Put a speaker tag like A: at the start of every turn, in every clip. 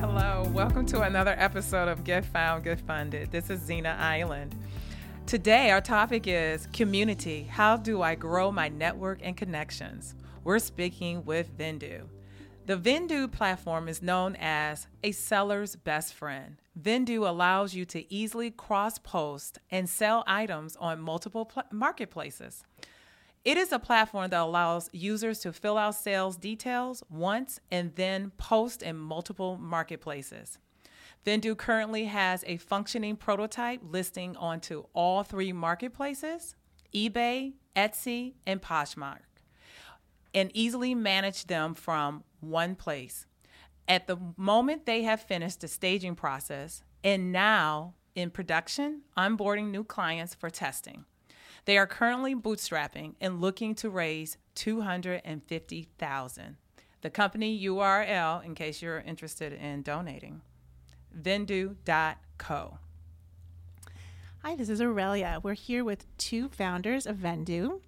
A: Hello, welcome to another episode of Get Found, Get Funded. This is Zena Island. Today, our topic is community. How do I grow my network and connections? We're speaking with Vendoo. The Vendoo platform is known as a seller's best friend. Vendoo allows you to easily cross post and sell items on multiple pl- marketplaces. It is a platform that allows users to fill out sales details once and then post in multiple marketplaces. Vendoo currently has a functioning prototype listing onto all three marketplaces eBay, Etsy, and Poshmark, and easily manage them from one place. At the moment, they have finished the staging process and now in production, onboarding new clients for testing. They are currently bootstrapping and looking to raise 250,000. The company URL in case you're interested in donating. vendoo.co.
B: Hi, this is Aurelia. We're here with two founders of Vendoo.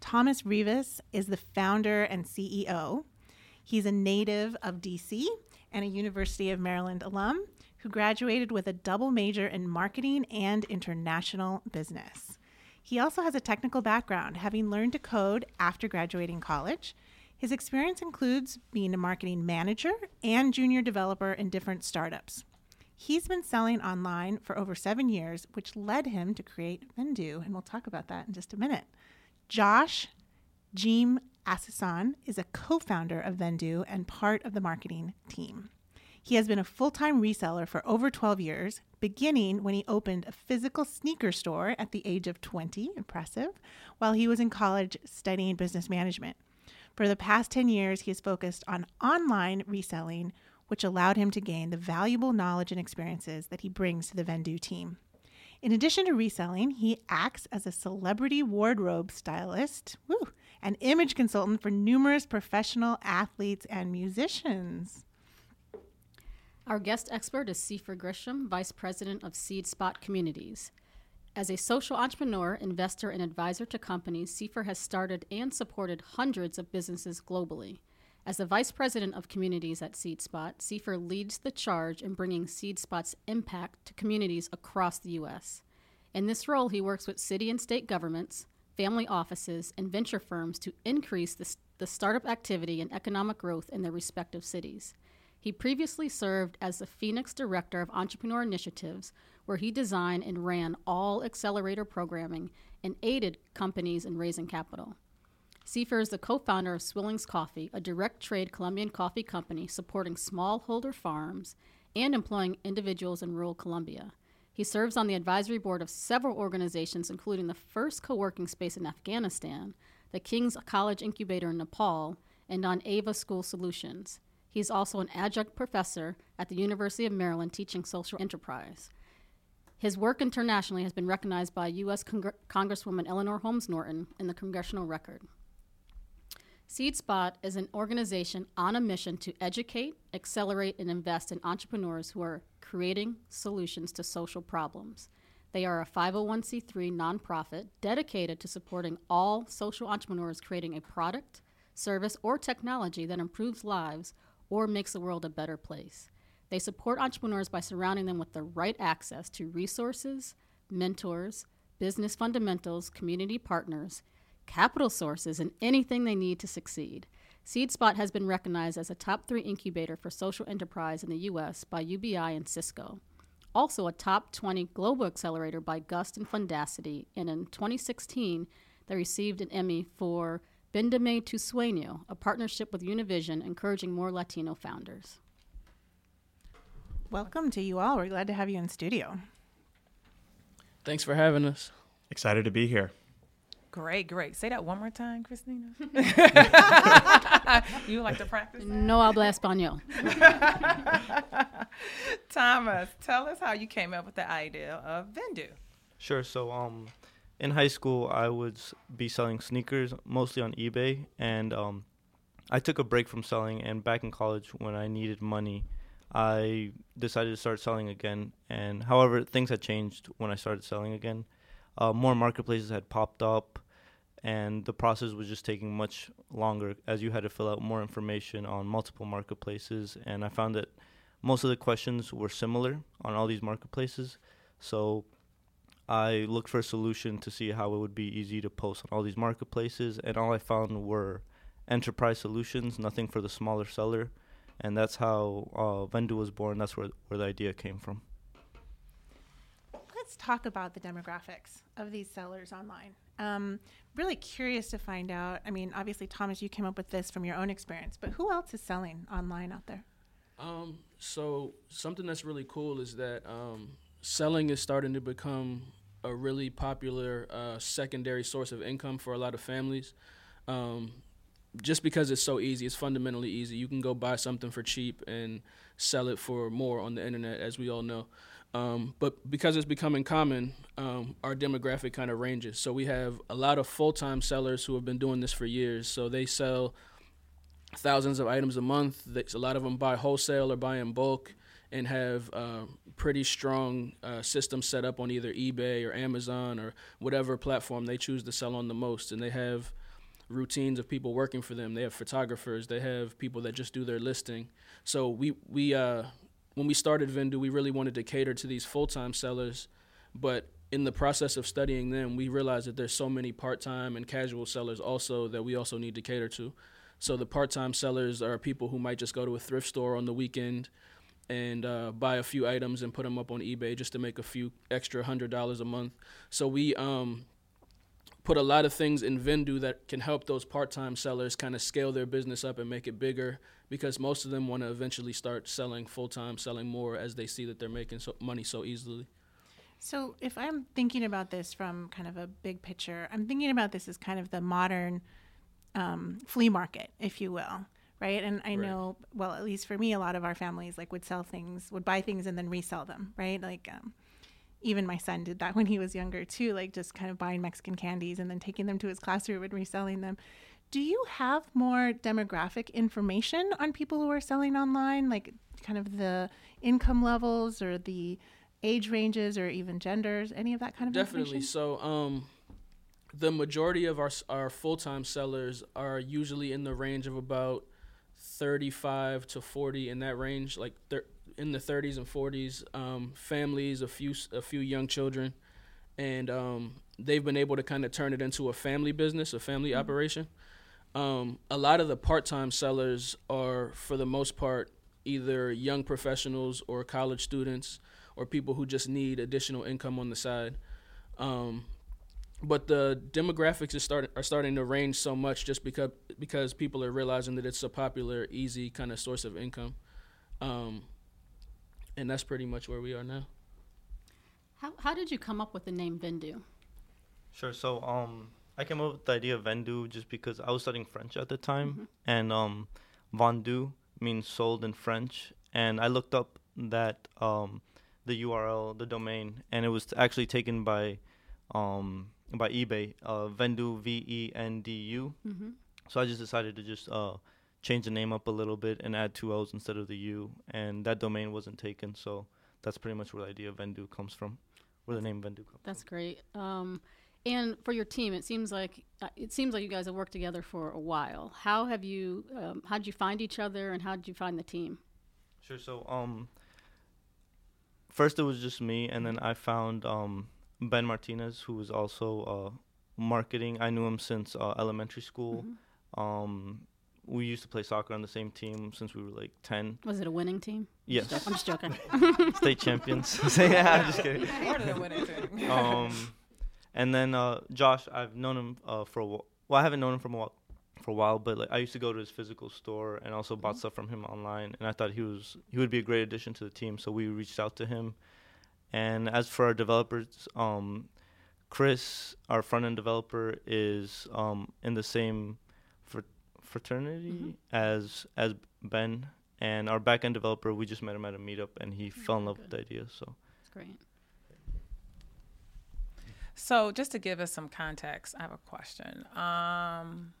B: Thomas Rivas is the founder and CEO. He's a native of DC and a University of Maryland alum who graduated with a double major in marketing and international business. He also has a technical background, having learned to code after graduating college. His experience includes being a marketing manager and junior developer in different startups. He's been selling online for over seven years, which led him to create Vendoo, and we'll talk about that in just a minute. Josh Jeem Asisan is a co founder of Vendoo and part of the marketing team. He has been a full time reseller for over 12 years, beginning when he opened a physical sneaker store at the age of 20, impressive, while he was in college studying business management. For the past 10 years, he has focused on online reselling, which allowed him to gain the valuable knowledge and experiences that he brings to the Vendoo team. In addition to reselling, he acts as a celebrity wardrobe stylist woo, and image consultant for numerous professional athletes and musicians.
C: Our guest expert is Seifer Grisham, Vice President of SeedSpot Communities. As a social entrepreneur, investor, and advisor to companies, Seifer has started and supported hundreds of businesses globally. As the Vice President of Communities at SeedSpot, Seifer leads the charge in bringing SeedSpot's impact to communities across the U.S. In this role, he works with city and state governments, family offices, and venture firms to increase the, the startup activity and economic growth in their respective cities. He previously served as the Phoenix Director of Entrepreneur Initiatives, where he designed and ran all accelerator programming and aided companies in raising capital. Seifer is the co founder of Swillings Coffee, a direct trade Colombian coffee company supporting smallholder farms and employing individuals in rural Colombia. He serves on the advisory board of several organizations, including the first co working space in Afghanistan, the King's College Incubator in Nepal, and on Ava School Solutions. He's also an adjunct professor at the University of Maryland teaching social enterprise. His work internationally has been recognized by U.S. Congre- Congresswoman Eleanor Holmes Norton in the Congressional Record. SeedSpot is an organization on a mission to educate, accelerate, and invest in entrepreneurs who are creating solutions to social problems. They are a 501c3 nonprofit dedicated to supporting all social entrepreneurs creating a product, service, or technology that improves lives or makes the world a better place. They support entrepreneurs by surrounding them with the right access to resources, mentors, business fundamentals, community partners, capital sources, and anything they need to succeed. SeedSpot has been recognized as a top three incubator for social enterprise in the U.S. by UBI and Cisco. also a top 20 global accelerator by Gust and Fundacity, and in 2016, they received an Emmy for Vendeme tu Sueño, a partnership with Univision encouraging more Latino founders.
B: Welcome to you all. We're glad to have you in studio.
D: Thanks for having us.
E: Excited to be here.
A: Great, great. Say that one more time, Christina. you like to practice? that?
C: No habla español.
A: Thomas, tell us how you came up with the idea of Vendoo.
F: Sure. So, um, in high school, I would be selling sneakers mostly on eBay, and um, I took a break from selling. And back in college, when I needed money, I decided to start selling again. And however, things had changed when I started selling again. Uh, more marketplaces had popped up, and the process was just taking much longer as you had to fill out more information on multiple marketplaces. And I found that most of the questions were similar on all these marketplaces. So I looked for a solution to see how it would be easy to post on all these marketplaces, and all I found were enterprise solutions, nothing for the smaller seller, and that's how uh, Vendoo was born. That's where where the idea came from.
B: Let's talk about the demographics of these sellers online. Um, really curious to find out. I mean, obviously, Thomas, you came up with this from your own experience, but who else is selling online out there?
D: Um, so something that's really cool is that um, selling is starting to become a really popular uh, secondary source of income for a lot of families. Um, just because it's so easy, it's fundamentally easy. You can go buy something for cheap and sell it for more on the internet, as we all know. Um, but because it's becoming common, um, our demographic kind of ranges. So we have a lot of full time sellers who have been doing this for years. So they sell thousands of items a month. A lot of them buy wholesale or buy in bulk and have uh, pretty strong uh, systems set up on either eBay or Amazon or whatever platform they choose to sell on the most. And they have routines of people working for them. They have photographers. They have people that just do their listing. So we we uh, when we started Vendoo, we really wanted to cater to these full time sellers, but in the process of studying them, we realized that there's so many part time and casual sellers also that we also need to cater to. So the part time sellers are people who might just go to a thrift store on the weekend and uh, buy a few items and put them up on eBay just to make a few extra hundred dollars a month. So we um, put a lot of things in Vendoo that can help those part-time sellers kind of scale their business up and make it bigger because most of them want to eventually start selling full-time, selling more as they see that they're making so money so easily.
B: So, if I'm thinking about this from kind of a big picture, I'm thinking about this as kind of the modern um, flea market, if you will, right? And I
D: Right.
B: know, well, at least for me, a lot of our families like would sell things, would buy things and then resell them, right? Like, um, even my son did that when he was younger too, like just kind of buying Mexican candies and then taking them to his classroom and reselling them. Do you have more demographic information on people who are selling online, like kind of the income levels or the age ranges or even genders, any of that kind of
D: Definitely. So, um, the majority of our our full time sellers are usually in the range of about thirty five to forty in that range, like thir- in the thirties and forties. Um, families, a few a few young children, and um, they've been able to kind of turn it into a family business, a family operation. Um, a lot of the part time sellers are, for the most part, either young professionals or college students or people who just need additional income on the side. Um, but the demographics is start, are starting to range so much just because because people are realizing that it's a popular, easy kind of source of income, um, and that's pretty much where we are now.
C: How, how did you come up with the name Vendoo?
F: Sure. So um, I came up with the idea of vendu just because I was studying French at the time, and um, vendu means sold in French, and I looked up that um, the URL, the domain, and it was actually taken by um, by eBay, uh, vendu v e n d u.
C: Mm-hmm.
F: So I just decided to just uh, change the name up a little bit and add two O's instead of the U, and that domain wasn't taken. So that's pretty much where the idea of vendu comes from, where the name vendu comes.
C: That's great. Um, and for your team, it seems like uh, it seems like you guys have worked together for a while. How have you? Um, how did you find each other, and how did you find the team?
F: Sure. So, um, first it was just me, and then I found um Ben Martinez, who was also uh marketing. I knew him since uh, elementary school. Um, we used to play soccer on the same team since we were like ten.
C: Was it a winning team?
F: Yes,
C: I'm just joking.
F: state champions. yeah, I'm just kidding.
A: More than a winning team.
F: Um, and then uh, Josh, I've known him uh, for a while. Well, I haven't known him from a while, for a while, but like I used to go to his physical store and also bought stuff from him online. And I thought he was he would be a great addition to the team, so we reached out to him. And as for our developers, um, Chris, our front end developer, is um, in the same fr- fraternity as as Ben. And our back end developer, we just met him at a meetup, and he fell in love with the idea. So
C: That's great.
A: So, just to give us some context, I have a question. Um,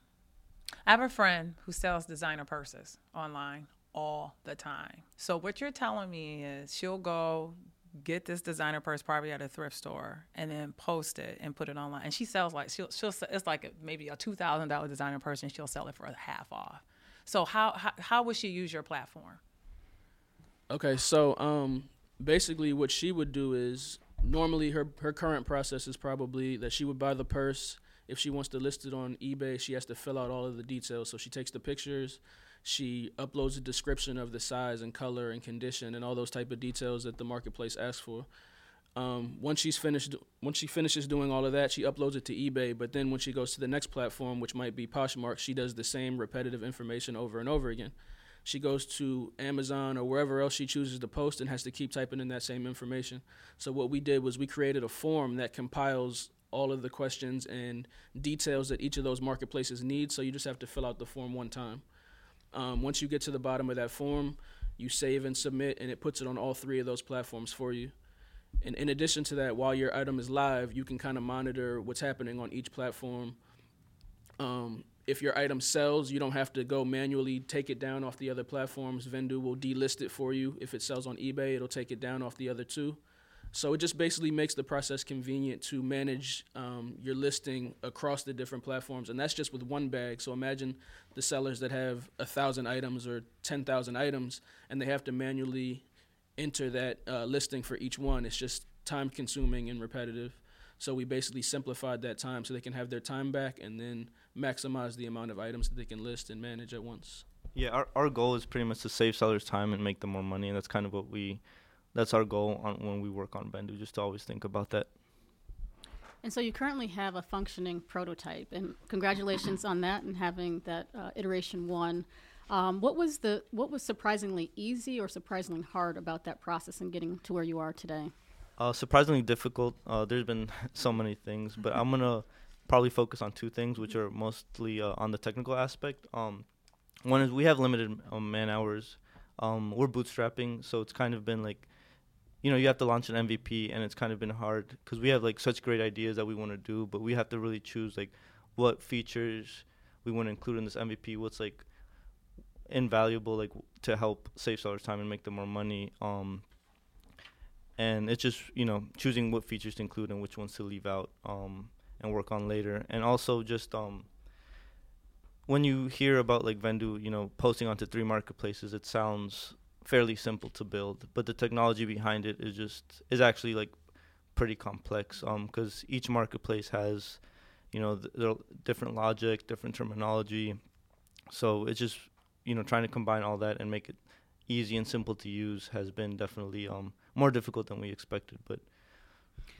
A: I have a friend who sells designer purses online all the time. So, what you're telling me is she'll go get this designer purse probably at a thrift store and then post it and put it online. And she sells like she'll she'll it's like a, maybe a two thousand dollar designer purse and she'll sell it for a half off. So, how how, how would she use your platform?
D: Okay, so um, basically, what she would do is normally her her current process is probably that she would buy the purse. If she wants to list it on eBay, she has to fill out all of the details. So she takes the pictures, she uploads a description of the size and color and condition and all those type of details that the marketplace asks for. Um, once she's finished, once she finishes doing all of that, she uploads it to eBay. But then when she goes to the next platform, which might be Poshmark, she does the same repetitive information over and over again she goes to Amazon or wherever else she chooses to post and has to keep typing in that same information. So what we did was we created a form that compiles all of the questions and details that each of those marketplaces need. So you just have to fill out the form one time. Um, once you get to the bottom of that form, you save and submit, and it puts it on all three of those platforms for you. And in addition to that, while your item is live, you can kind of monitor what's happening on each platform. Um, if your item sells, you don't have to go manually take it down off the other platforms. Vendoo will delist it for you. If it sells on eBay, it'll take it down off the other two. So it just basically makes the process convenient to manage um, your listing across the different platforms, and that's just with one bag. So imagine the sellers that have a thousand items or ten thousand items, and they have to manually enter that uh, listing for each one. It's just time consuming and repetitive. So we basically simplified that time so they can have their time back and then maximize the amount of items that they can list and manage at once.
F: Yeah, our our goal is pretty much to save sellers time and make them more money, and that's kind of what we, that's our goal on when we work on Vendoo, just to always think about that.
C: And so you currently have a functioning prototype, and congratulations on that and having that uh, iteration one. Um, what was the what was surprisingly easy or surprisingly hard about that process and getting to where you are today?
F: Uh, surprisingly difficult. Uh, there's been so many things, but I'm gonna probably focus on two things, which are mostly uh, on the technical aspect. Um, one is we have limited um, man hours. Um, we're bootstrapping, so it's kind of been like, you know, you have to launch an MVP, and it's kind of been hard because we have like such great ideas that we want to do, but we have to really choose like what features we want to include in this MVP. What's like invaluable, like to help save sellers time and make them more money. Um, and it's just you know choosing what features to include and which ones to leave out. Um, and work on later. And also just um when you hear about like Vendoo, you know, posting onto three marketplaces, it sounds fairly simple to build, but the technology behind it is just is actually like pretty complex um cuz each marketplace has you know th- different logic, different terminology. So it's just you know trying to combine all that and make it easy and simple to use has been definitely um more difficult than we expected, but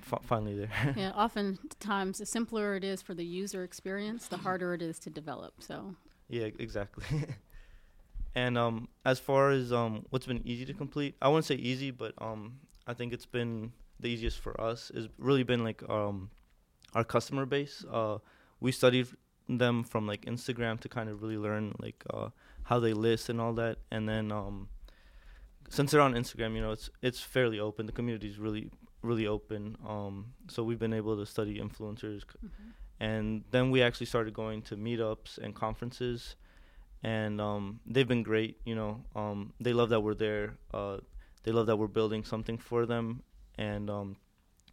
F: f- finally there.
C: yeah, oftentimes the simpler it is for the user experience, the harder it is to develop. So
F: yeah, exactly. and um, as far as um, what's been easy to complete, I wouldn't say easy, but um, I think it's been the easiest for us. Is really been like um, our customer base. Uh, we studied them from like Instagram to kind of really learn like uh, how they list and all that, and then um, since they're on Instagram, you know, it's it's fairly open. The community is really really open. Um, so we've been able to study influencers, mm-hmm. and then we actually started going to meetups and conferences, and um, they've been great. You know, um, they love that we're there. Uh, they love that we're building something for them, and um,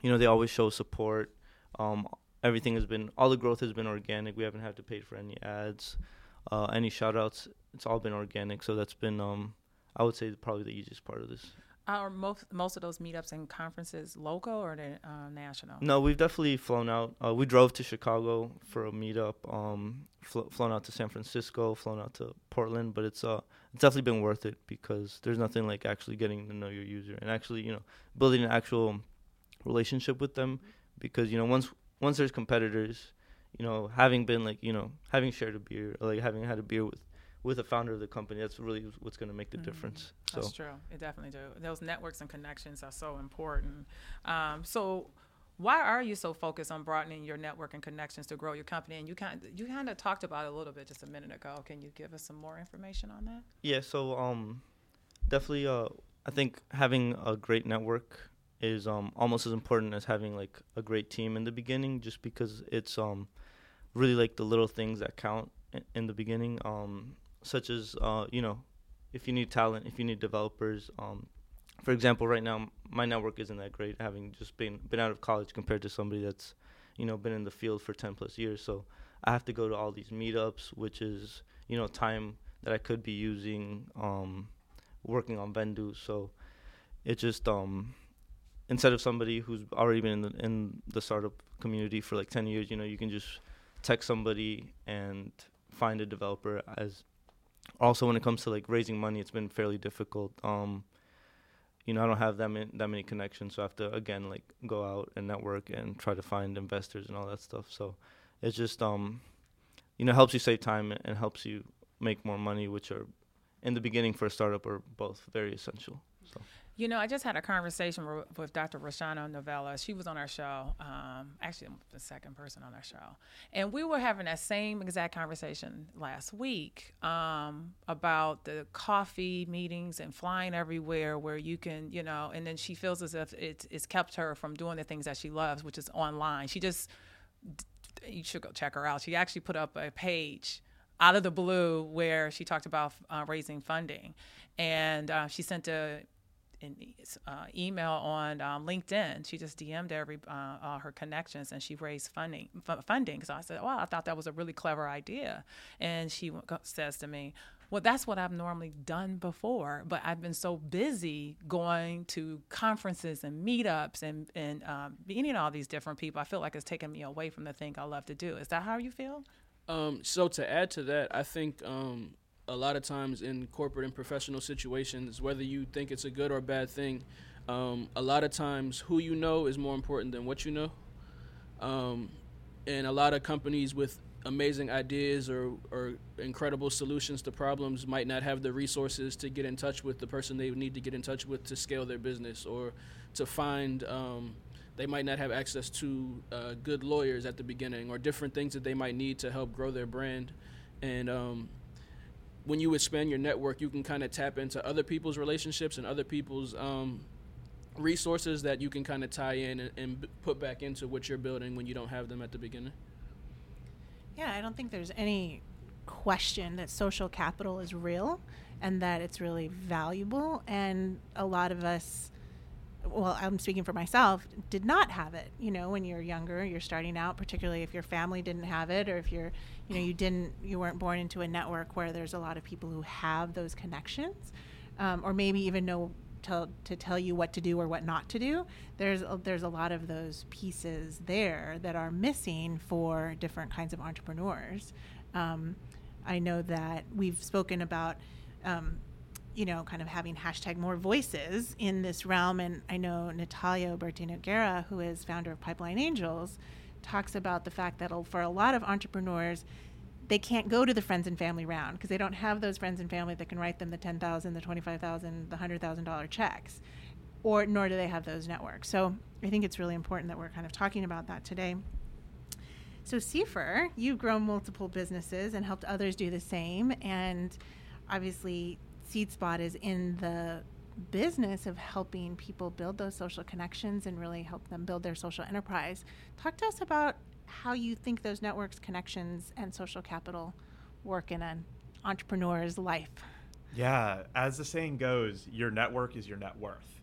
F: you know, they always show support. Um, everything has been all the growth has been organic. We haven't had to pay for any ads, uh, any shout outs. It's all been organic. So that's been um, I would say probably the easiest part of this.
A: Are most most of those meetups and conferences local or they uh, national?
F: No, we've definitely flown out. Uh, we drove to Chicago for a meetup. Um, fl- flown out to San Francisco, flown out to Portland, but it's uh, it's definitely been worth it because there's nothing like actually getting to know your user and actually you know building an actual relationship with them. Because you know once once there's competitors, you know having been like you know having shared a beer, or, like having had a beer with with a founder of the company, that's really what's going to make the mm-hmm. difference.
A: So. That's true. It definitely do. Those networks and connections are so important. Um, so, why are you so focused on broadening your network and connections to grow your company? And you kind you kind of talked about it a little bit just a minute ago. Can you give us some more information on that?
F: Yeah. So, um, definitely, uh, I think having a great network is um, almost as important as having like a great team in the beginning, just because it's um, really like the little things that count in, in the beginning. Um, such as uh, you know, if you need talent, if you need developers. Um, for example, right now my network isn't that great, having just been been out of college compared to somebody that's you know been in the field for 10 plus years. So I have to go to all these meetups, which is you know time that I could be using um, working on Vendoo. So it just um, instead of somebody who's already been in the in the startup community for like 10 years, you know, you can just text somebody and find a developer as also when it comes to like raising money, it's been fairly difficult. Um, you know, I don't have that many, that many connections, so I have to again like go out and network and try to find investors and all that stuff. So it's just um, you know, helps you save time and helps you make more money, which are in the beginning for a startup are both very essential. So.
A: You know, I just had a conversation with Dr. Roshana Novella. She was on our show. Um, actually, the second person on our show, and we were having that same exact conversation last week um, about the coffee meetings and flying everywhere, where you can, you know. And then she feels as if it's, it's kept her from doing the things that she loves, which is online. She just, you should go check her out. She actually put up a page out of the blue where she talked about uh, raising funding and uh, she sent a an uh, email on um, LinkedIn. She just DM'd every uh, all her connections and she raised funding. F- funding. So I said, "Well, I thought that was a really clever idea." And she w- says to me, "Well, that's what I've normally done before, but I've been so busy going to conferences and meetups and and um, meeting all these different people. I feel like it's taken me away from the thing I love to do. Is that how you feel?"
D: Um, so to add to that, I think um, a lot of times in corporate and professional situations, whether you think it's a good or bad thing, um, a lot of times who you know is more important than what you know. Um, and a lot of companies with amazing ideas or, or incredible solutions to problems might not have the resources to get in touch with the person they need to get in touch with to scale their business or to find um, they might not have access to uh, good lawyers at the beginning or different things that they might need to help grow their brand and um, when you expand your network, you can kind of tap into other people's relationships and other people's um, resources that you can kind of tie in and, and put back into what you're building when you don't have them at the beginning.
B: Yeah, I don't think there's any question that social capital is real and that it's really valuable. And a lot of us, well, I'm speaking for myself, did not have it. You know, when you're younger, you're starting out, particularly if your family didn't have it or if you're you know you didn't you weren't born into a network where there's a lot of people who have those connections um, or maybe even know to, to tell you what to do or what not to do there's a, there's a lot of those pieces there that are missing for different kinds of entrepreneurs um, i know that we've spoken about um, you know, kind of having hashtag more voices in this realm. And I know Natalia Oberti Noguera, who is founder of Pipeline Angels, talks about the fact that for a lot of entrepreneurs, they can't go to the friends and family round because they don't have those friends and family that can write them the ten thousand, the twenty five thousand, the hundred thousand dollar checks, or nor do they have those networks. So I think it's really important that we're kind of talking about that today. So Seifer, you've grown multiple businesses and helped others do the same, and obviously SeedSpot is in the business of helping people build those social connections and really help them build their social enterprise. Talk to us about how you think those networks, connections, and social capital work in an entrepreneur's life.
E: Yeah, as the saying goes, your network is your net worth.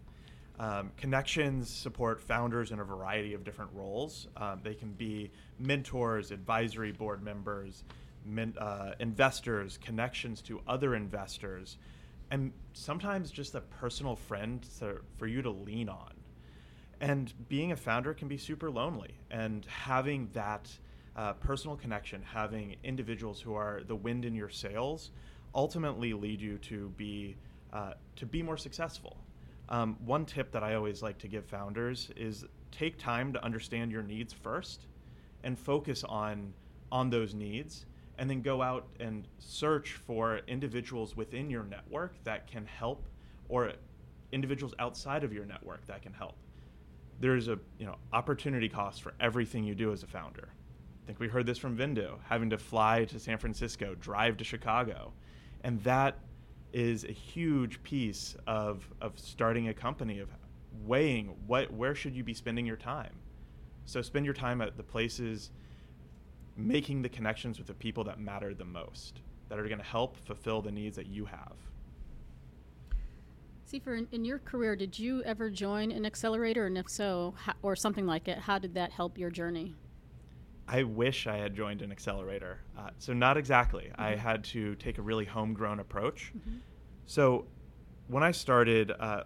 E: Um, connections support founders in a variety of different roles. Um, they can be mentors, advisory board members, uh, investors, connections to other investors and sometimes just a personal friend to, for you to lean on. And being a founder can be super lonely, and having that uh, personal connection, having individuals who are the wind in your sails, ultimately lead you to be uh, to be more successful. Um, one tip that I always like to give founders is take time to understand your needs first, and focus on on those needs and then go out and search for individuals within your network that can help or individuals outside of your network that can help. There's a you know opportunity cost for everything you do as a founder. I think we heard this from Vindu having to fly to san francisco drive to chicago. And that is a huge piece of of starting a company of weighing what where should you be spending your time? So spend your time at the places making the connections with the people that matter the most, that are going to help fulfill the needs that you have.
C: Seifer, in, in, your career, did you ever join an accelerator, and if so, how, or something like it? How did that help your journey?
E: I wish I had joined an accelerator. Uh, so, not exactly. Mm-hmm. I had to take a really homegrown approach. Mm-hmm. So, when I started uh,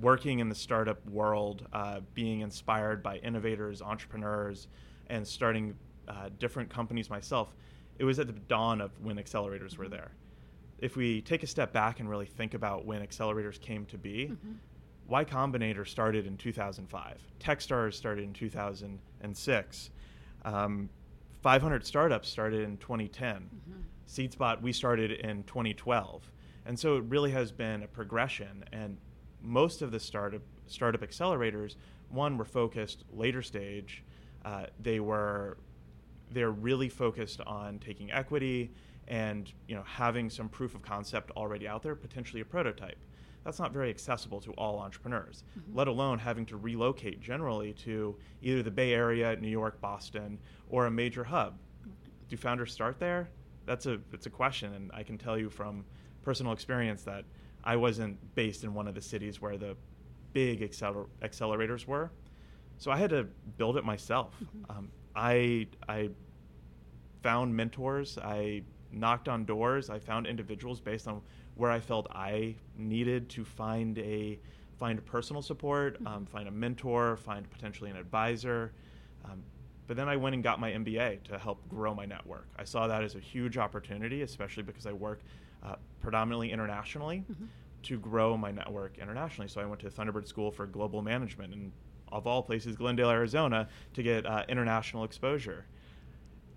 E: working in the startup world, uh, being inspired by innovators, entrepreneurs, and starting uh, different companies myself, it was at the dawn of when accelerators were there. If we take a step back and really think about when accelerators came to be, mm-hmm. Y Combinator started in 2005. Techstars started in 2006. Um, 500 startups started in 2010. Mm-hmm. SeedSpot we started in 2012, and so it really has been a progression. And most of the startup startup accelerators, one were focused later stage. Uh, they were they're really focused on taking equity and you know having some proof of concept already out there, potentially a prototype. That's not very accessible to all entrepreneurs, mm-hmm. let alone having to relocate generally to either the Bay Area, New York, Boston, or a major hub. Do founders start there? That's a it's a question, and I can tell you from personal experience that I wasn't based in one of the cities where the big acceler- accelerators were. So I had to build it myself. Mm-hmm. Um, I I found mentors. I knocked on doors. I found individuals based on where I felt I needed to find a find personal support, mm-hmm. um, find a mentor, find potentially an advisor. Um, but then I went and got my MBA to help grow my network. I saw that as a huge opportunity, especially because I work uh, predominantly internationally, mm-hmm. to grow my network internationally. So I went to Thunderbird School for Global Management and of all places, Glendale, Arizona, to get uh, international exposure.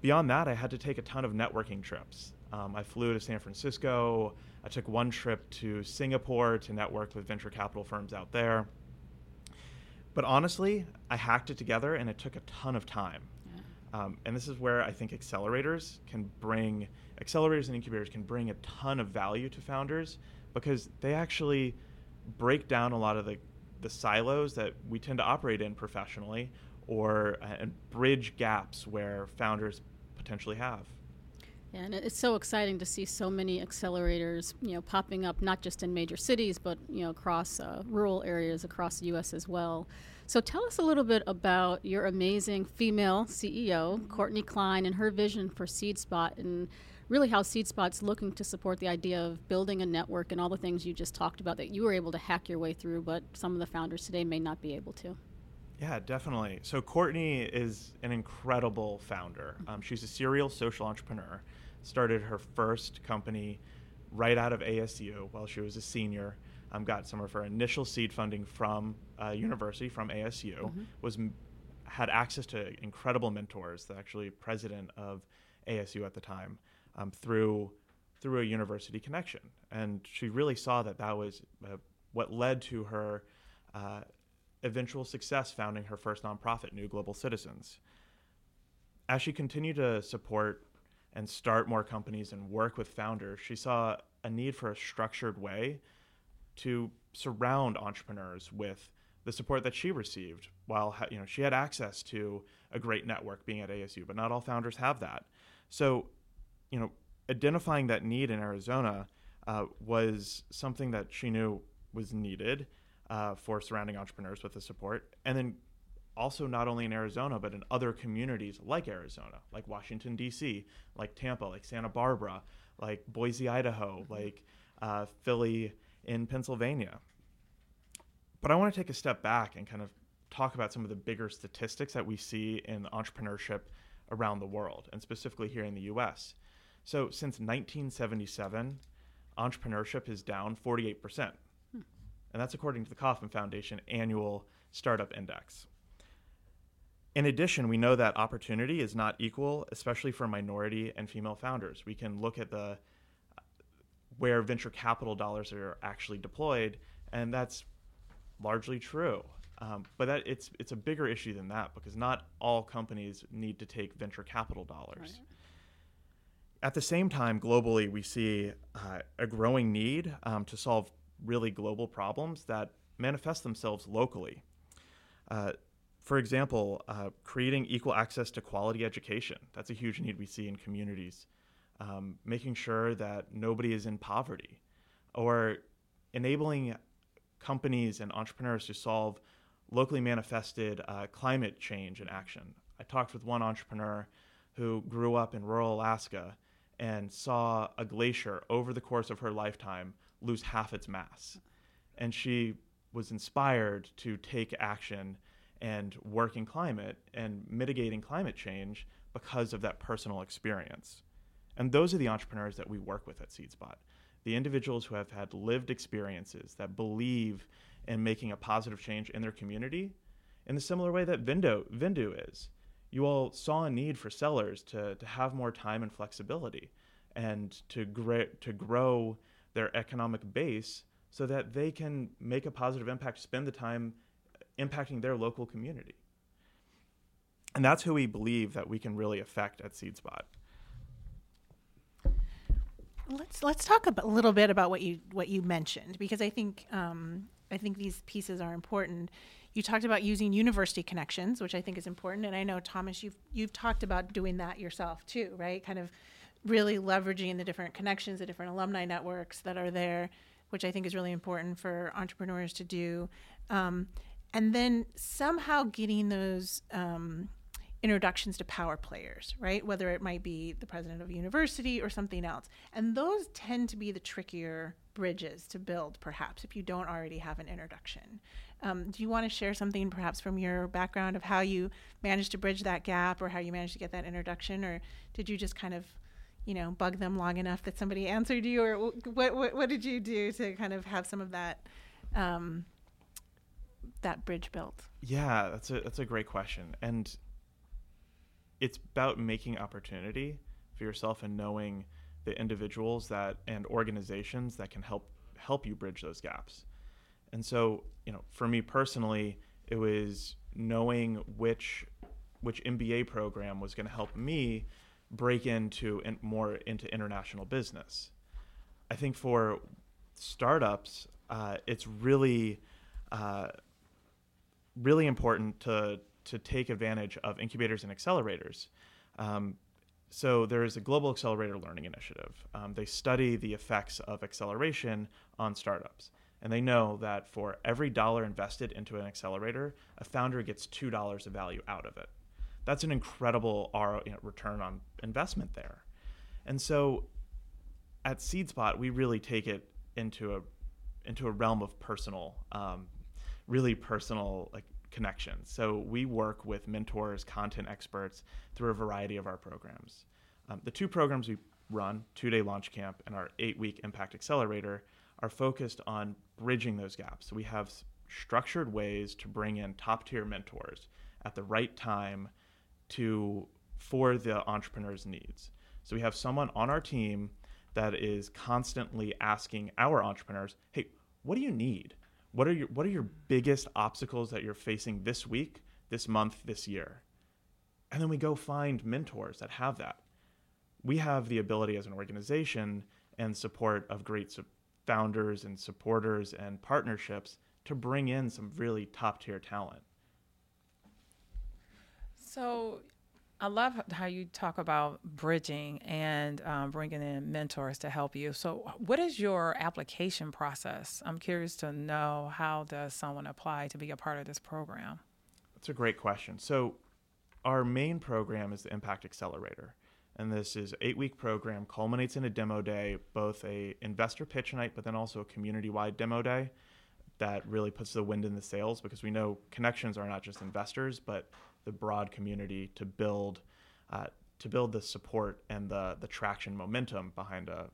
E: Beyond that, I had to take a ton of networking trips. Um, I flew to San Francisco. I took one trip to Singapore to network with venture capital firms out there. But honestly, I hacked it together and it took a ton of time. Yeah. Um, and this is where I think accelerators can bring, accelerators and incubators can bring a ton of value to founders because they actually break down a lot of the the silos that we tend to operate in professionally or uh, and bridge gaps where founders potentially have.
C: Yeah, and it's so exciting to see so many accelerators, you know, popping up not just in major cities, but you know, across uh, rural areas across the U.S. as well. So tell us a little bit about your amazing female CEO, Courtney Klein, and her vision for SeedSpot, and really how SeedSpot's looking to support the idea of building a network and all the things you just talked about that you were able to hack your way through, but some of the founders today may not be able to.
E: Yeah, definitely. So Courtney is an incredible founder. Um, she's a serial social entrepreneur. Started her first company right out of ASU while she was a senior. Um, got some of her initial seed funding from uh, university from ASU. Mm-hmm. Was had access to incredible mentors. The actually president of ASU at the time um, through through a university connection, and she really saw that that was uh, what led to her uh, eventual success founding her first nonprofit, New Global Citizens. As she continued to support and start more companies and work with founders, she saw a need for a structured way to surround entrepreneurs with the support that she received while you know she had access to a great network being at ASU but not all founders have that so you know, identifying that need in Arizona uh, was something that she knew was needed uh, for surrounding entrepreneurs with the support, and then also not only in Arizona but in other communities like Arizona, like Washington D.C., like Tampa, like Santa Barbara, like Boise, Idaho, mm-hmm. like uh, Philly in Pennsylvania. But I want to take a step back and kind of talk about some of the bigger statistics that we see in entrepreneurship around the world, and specifically here in the US. So, since 1977, entrepreneurship is down 48%. Hmm. And that's according to the Kauffman Foundation annual startup index. In addition, we know that opportunity is not equal, especially for minority and female founders. We can look at the where venture capital dollars are actually deployed, and that's largely true. Um, but that it's it's a bigger issue than that because not all companies need to take venture capital dollars. Right. At the same time, globally, we see uh, a growing need um, to solve really global problems that manifest themselves locally. Uh, for example, uh, creating equal access to quality education. That's a huge need we see in communities. Um, making sure that nobody is in poverty, or enabling companies and entrepreneurs to solve locally manifested uh, climate change in action. I talked with one entrepreneur who grew up in rural Alaska and saw a glacier over the course of her lifetime lose half its mass. And she was inspired to take action and work in climate and mitigating climate change because of that personal experience. And those are the entrepreneurs that we work with at SeedSpot. The individuals who have had lived experiences that believe in making a positive change in their community in the similar way that Vindo, Vindu is. You all saw a need for sellers to, to have more time and flexibility and to, gr- to grow their economic base so that they can make a positive impact, spend the time impacting their local community. And that's who we believe that we can really affect at SeedSpot.
B: Let's let's talk a little bit about what you what you mentioned because I think um, I think these pieces are important. You talked about using university connections, which I think is important, and I know Thomas, you've you've talked about doing that yourself too, right? Kind of really leveraging the different connections, the different alumni networks that are there, which I think is really important for entrepreneurs to do. Um, and then somehow getting those um, introductions to power players, right? Whether it might be the president of a university or something else. And those tend to be the trickier bridges to build, perhaps, if you don't already have an introduction. Um, do you want to share something, perhaps, from your background of how you managed to bridge that gap or how you managed to get that introduction? Or did you just kind of you know, bug them long enough that somebody answered you, or what, what, what did you do to kind of have some of that um, that bridge built?
E: Yeah, that's a that's a great question, and it's about making opportunity for yourself and knowing the individuals that and organizations that can help help you bridge those gaps. And so, you know, for me personally, it was knowing which which MBA program was going to help me break into in, more into international business. I think for startups, uh, it's really uh, really important to to take advantage of incubators and accelerators. Um, so there is a global accelerator learning initiative. Um, they study the effects of acceleration on startups, and they know that for every dollar invested into an accelerator, a founder gets two dollars of value out of it. That's an incredible RO, you know, return on investment there. And so, at SeedSpot, we really take it into a into a realm of personal um, really personal like connections. So we work with mentors, content experts through a variety of our programs. Um, the two programs we run, Two Day Launch Camp and our eight week Impact Accelerator, are focused on bridging those gaps. So we have structured ways to bring in top tier mentors at the right time to for the entrepreneur's needs. So we have someone on our team that is constantly asking our entrepreneurs, "Hey, what do you need? What are your what are your biggest obstacles that you're facing this week, this month, this year? And then we go find mentors that have that. We have the ability as an organization and support of great founders and supporters and partnerships to bring in some really top tier talent.
A: So I love how you talk about bridging and um, bringing in mentors to help you. So, what is your application process? I'm curious to know how does someone apply to be a part of this program?
E: That's a great question. So, our main program is the Impact Accelerator, and this is eight week program culminates in a demo day both a investor pitch night but then also a community wide demo day that really puts the wind in the sails because we know connections are not just investors but the broad community to build uh, to build the support and the the traction momentum behind a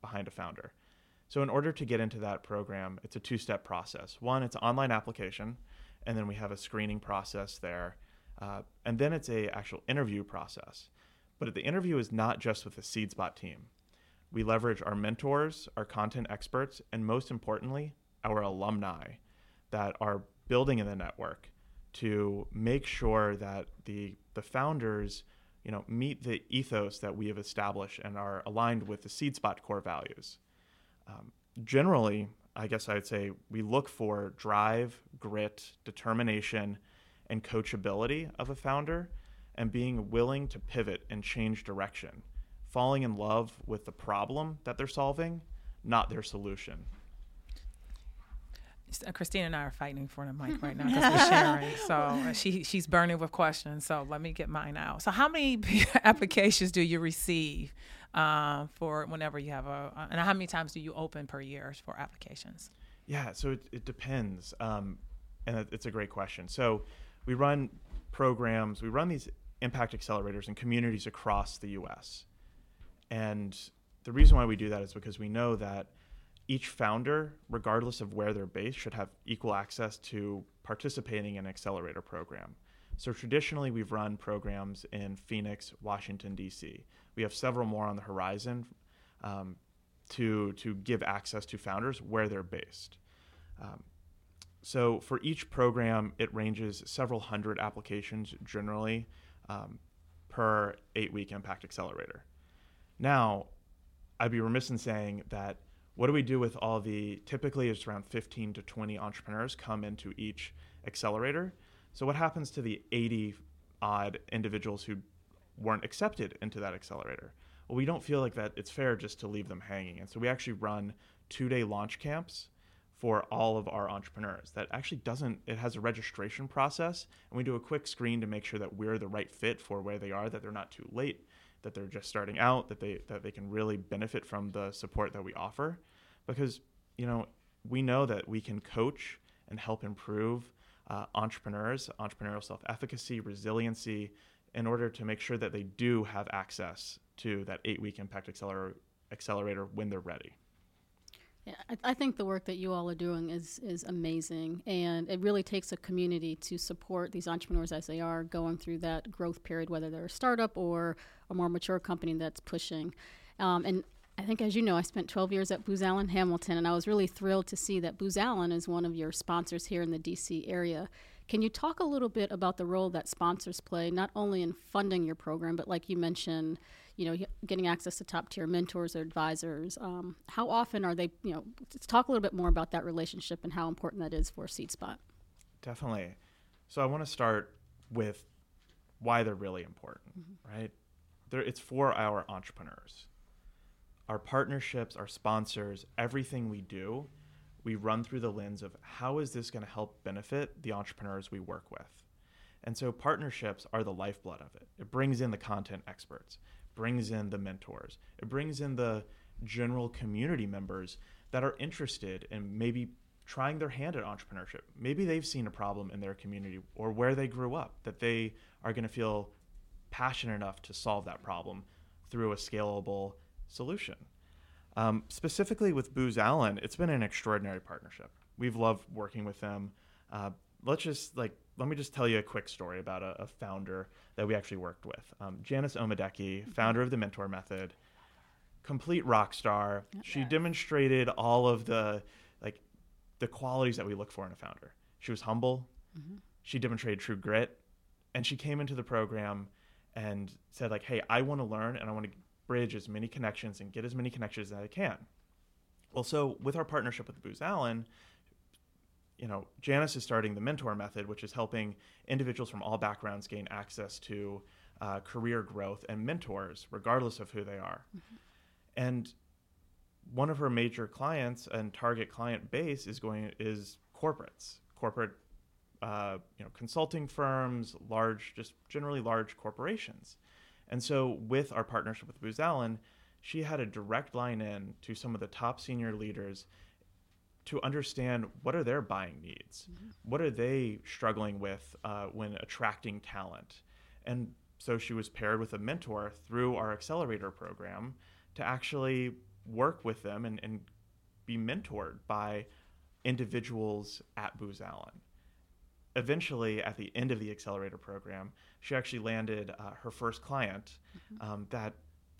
E: behind a founder. So in order to get into that program it's a two step process. One it's online application and then we have a screening process there uh, and then it's a actual interview process. But the interview is not just with the SeedSpot team. We leverage our mentors, our content experts, and most importantly, our alumni that are building in the network to make sure that the the founders, you know, meet the ethos that we have established and are aligned with the SeedSpot core values. Um, generally, I guess I would say we look for drive, grit, determination, and coachability of a founder and being willing to pivot and change direction, falling in love with the problem that they're solving, not their solution.
A: Uh, Christina and I are fighting for the mic right now because we're sharing. So uh, she she's burning with questions. So let me get mine out. So how many applications do you receive uh, for whenever you have a, and how many times do you open per year for applications?
E: Yeah, so it, it depends, um, and it's a great question. So we run programs, we run these impact accelerators in communities across the US. And the reason why we do that is because we know that each founder, regardless of where they're based, should have equal access to participating in an accelerator program. So traditionally, we've run programs in Phoenix, Washington, D.C. We have several more on the horizon um, to, to give access to founders where they're based. Um, so for each program, it ranges several hundred applications generally um, per eight week impact accelerator. Now, I'd be remiss in saying that what do we do with all the typically it's around 15 to 20 entrepreneurs come into each accelerator. So what happens to the 80 odd individuals who weren't accepted into that accelerator? Well, we don't feel like that it's fair just to leave them hanging. And so we actually run two day launch camps for all of our entrepreneurs that actually doesn't it has a registration process and we do a quick screen to make sure that we're the right fit for where they are that they're not too late that they're just starting out that they that they can really benefit from the support that we offer. Because you know we know that we can coach and help improve uh, entrepreneurs entrepreneurial self-efficacy resiliency in order to make sure that they do have access to that eight week impact accelerator accelerator when they're ready
C: yeah, I, think the work that you all are doing is is amazing, and it really takes a community to support these entrepreneurs as they are going through that growth period, whether they're a startup or a more mature company that's pushing. Um, and I think, as you know, I spent 12 years at Booz Allen Hamilton, and I was really thrilled to see that Booz Allen is one of your sponsors here in the DC area. Can you talk a little bit about the role that sponsors play, not only in funding your program, but like you mentioned, you know, getting access to top tier mentors or advisors. Um, how often are they, you know, let's talk a little bit more about that relationship and how important that is for SeedSpot.
E: Definitely. So I want to start with why they're really important, mm-hmm. right? They're, it's for our entrepreneurs. Our partnerships, our sponsors, everything we do, we run through the lens of how is this going to help benefit the entrepreneurs we work with. And so partnerships are the lifeblood of it. It brings in the content experts brings in the mentors, it brings in the general community members that are interested in maybe trying their hand at entrepreneurship. Maybe they've seen a problem in their community or where they grew up that they are going to feel passionate enough to solve that problem through a scalable solution. Um, specifically with Booz Allen, it's been an extraordinary partnership. We've loved working with them. Uh, let's just like let me just tell you a quick story about a, a founder that we actually worked with. Um, Janice Omadeke, mm-hmm. founder of the Mentor Method, complete rock star. She demonstrated all of the like the qualities that we look for in a founder. She was humble. Mm-hmm. She demonstrated true grit, and she came into the program and said like, "Hey, I want to learn and I want to bridge as many connections and get as many connections as I can." Well, so with our partnership with Booz Allen, you know, Janice is starting the mentor method, which is helping individuals from all backgrounds gain access to uh, career growth and mentors, regardless of who they are. Mm-hmm. And one of her major clients and target client base is going is corporates, corporate, uh, you know, consulting firms, large, just generally large corporations. And so, with our partnership with Booz Allen, she had a direct line in to some of the top senior leaders to understand what are their buying needs, mm-hmm. what are they struggling with uh, when attracting talent, and so she was paired with a mentor through our accelerator program to actually work with them and, and be mentored by individuals at Booz Allen. Eventually, at the end of the accelerator program, she actually landed uh, her first client mm-hmm. um, that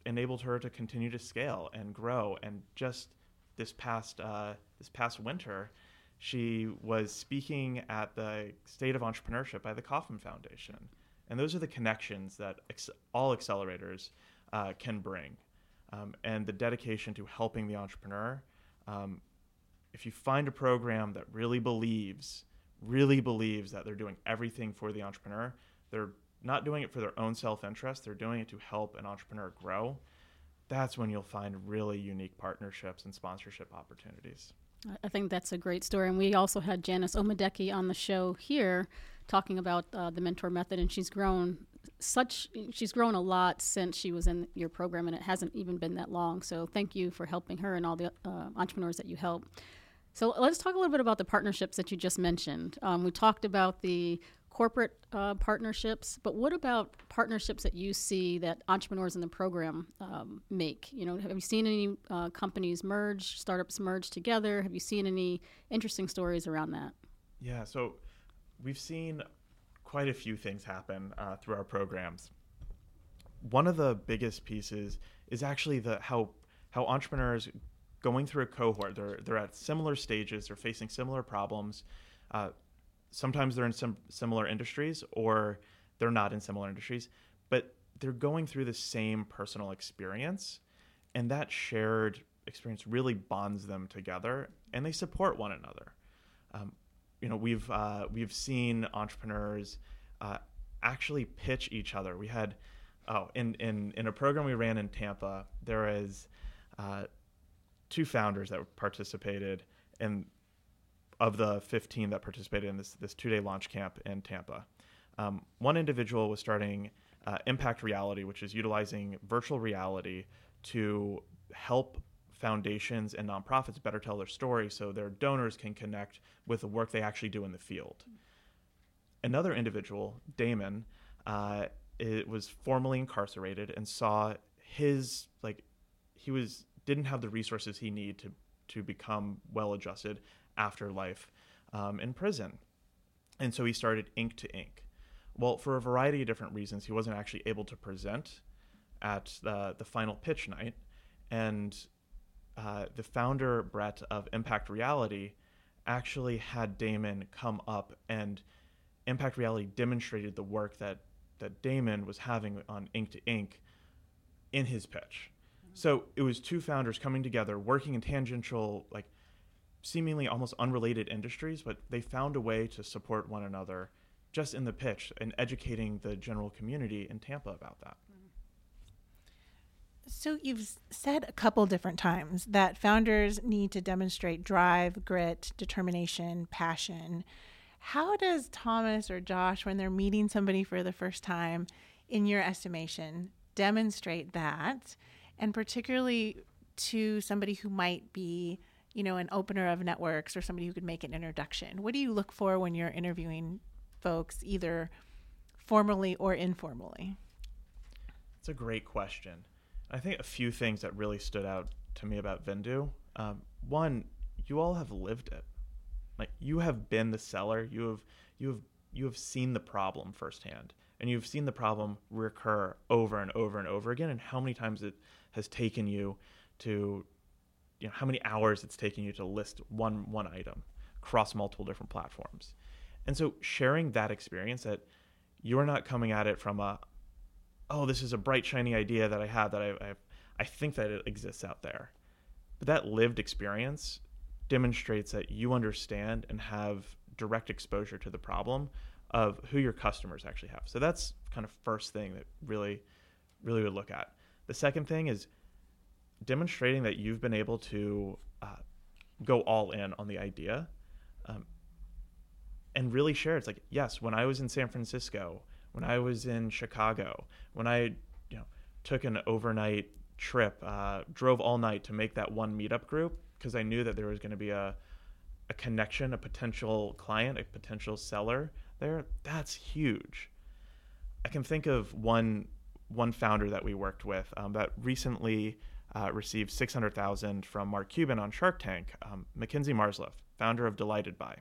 E: enabled her to continue to scale and grow. And just this past uh, this past winter, she was speaking at the State of Entrepreneurship by the Kauffman Foundation, and those are the connections that ex- all accelerators uh, can bring, um, and the dedication to helping the entrepreneur. Um, if you find a program that really believes, really believes that they're doing everything for the entrepreneur, they're not doing it for their own self interest, they're doing it to help an entrepreneur grow. That's when you'll find really unique partnerships and sponsorship opportunities.
C: I think that's a great story. And we also had Janice Omadeke on the show here talking about uh, the mentor method, and she's grown such she's grown a lot since she was in your program and it hasn't even been that long so thank you for helping her and all the uh, entrepreneurs that you help so let's talk a little bit about the partnerships that you just mentioned um, we talked about the corporate uh, partnerships but what about partnerships that you see that entrepreneurs in the program um, make? You know have you seen any uh, companies merge startups merge together? Have you seen any interesting stories around that?
E: Yeah so we've seen quite a few things happen uh, through our programs. One of the biggest pieces is actually the how how entrepreneurs going through a cohort they're they're at similar stages they're facing similar problems uh, sometimes they're in some similar industries or they're not in similar industries but they're going through the same personal experience and that shared experience really bonds them together and they support one another um, you know we've uh, we've seen entrepreneurs uh, actually pitch each other. We had oh in in in a program we ran in Tampa, there is uh, two founders that participated in of the 15 that participated in this this two day launch camp in Tampa. Um, one individual was starting uh, Impact Reality, which is utilizing virtual reality to help foundations and nonprofits better tell their story so their donors can connect with the work they actually do in the field. Another individual, Damon, uh, it was formerly incarcerated and saw his like he was didn't have the resources he needed to to become well adjusted after life um, in prison, and so he started Ink to Ink. Well, for a variety of different reasons, he wasn't actually able to present at the the final pitch night, and uh, the founder Brett of Impact Reality actually had Damon come up and Impact Reality demonstrated the work that that Damon was having on Ink to Ink in his pitch. So it was two founders coming together, working in tangential, like seemingly almost unrelated industries, but they found a way to support one another just in the pitch and educating the general community in Tampa about that.
B: So you've said a couple different times that founders need to demonstrate drive, grit, determination, passion. How does Thomas or Josh, when they're meeting somebody for the first time, in your estimation, demonstrate that? And particularly to somebody who might be, you know, an opener of networks or somebody who could make an introduction. What do you look for when you're interviewing folks, either formally or informally?
E: It's a great question. I think a few things that really stood out to me about Vendoo. Um, one, you all have lived it. Like you have been the seller. You have you have you have seen the problem firsthand, and you've seen the problem recur over and over and over again. And how many times it has taken you to, you know, how many hours it's taking you to list one one item across multiple different platforms. And so sharing that experience that you're not coming at it from a oh, this is a bright, shiny idea that I have that I, I, I think that it exists out there. But that lived experience demonstrates that you understand and have direct exposure to the problem of who your customers actually have. So that's kind of first thing that really, really would look at. The second thing is demonstrating that you've been able to uh, go all in on the idea um, and really share. It's like, yes, when I was in San Francisco when I was in Chicago, when I, you know, took an overnight trip, uh, drove all night to make that one meetup group because I knew that there was going to be a a connection, a potential client, a potential seller there. That's huge. I can think of one one founder that we worked with um, that recently uh, received 600,000 from Mark Cuban on Shark Tank. Um, Makenzie Marzluf, founder of Delighted By.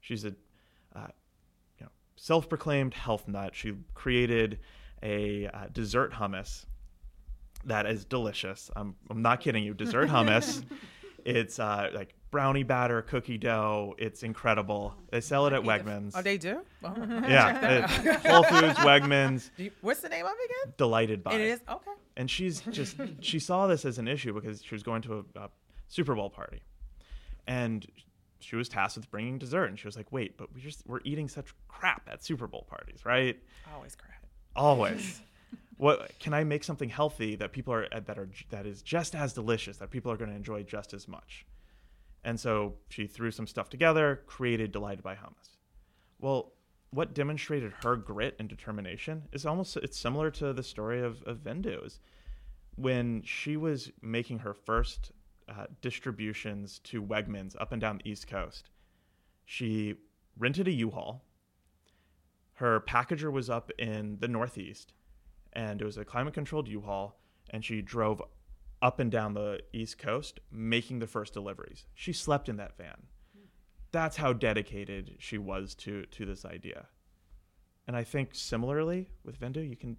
E: She's a uh, you know, self-proclaimed health nut. She created a uh, dessert hummus that is delicious. I'm, I'm not kidding you. Dessert hummus. it's uh, like brownie batter, cookie dough. It's incredible. They sell it at Wegmans.
A: Oh, they do? Oh.
E: Yeah, it's Whole Foods, Wegmans.
A: You- What's the name of it again?
E: Delighted by
A: It is? Okay.
E: and she's just she saw this as an issue because she was going to a, a Super Bowl party, and she was tasked with bringing dessert, and she was like, "Wait, but we just we're eating such crap at Super Bowl parties, right?
A: Always crap.
E: Always. what can I make something healthy that people are that are that is just as delicious that people are going to enjoy just as much?" And so she threw some stuff together, created Delighted by Hummus. Well, what demonstrated her grit and determination is almost it's similar to the story of, of. When she was making her first uh, distributions to Wegmans up and down the East Coast, she rented a U-Haul. Her packager was up in the Northeast, and it was a climate-controlled U-Haul, and she drove up and down the East Coast making the first deliveries. She slept in that van that's how dedicated she was to to this idea. And I think similarly with Vendoo, you can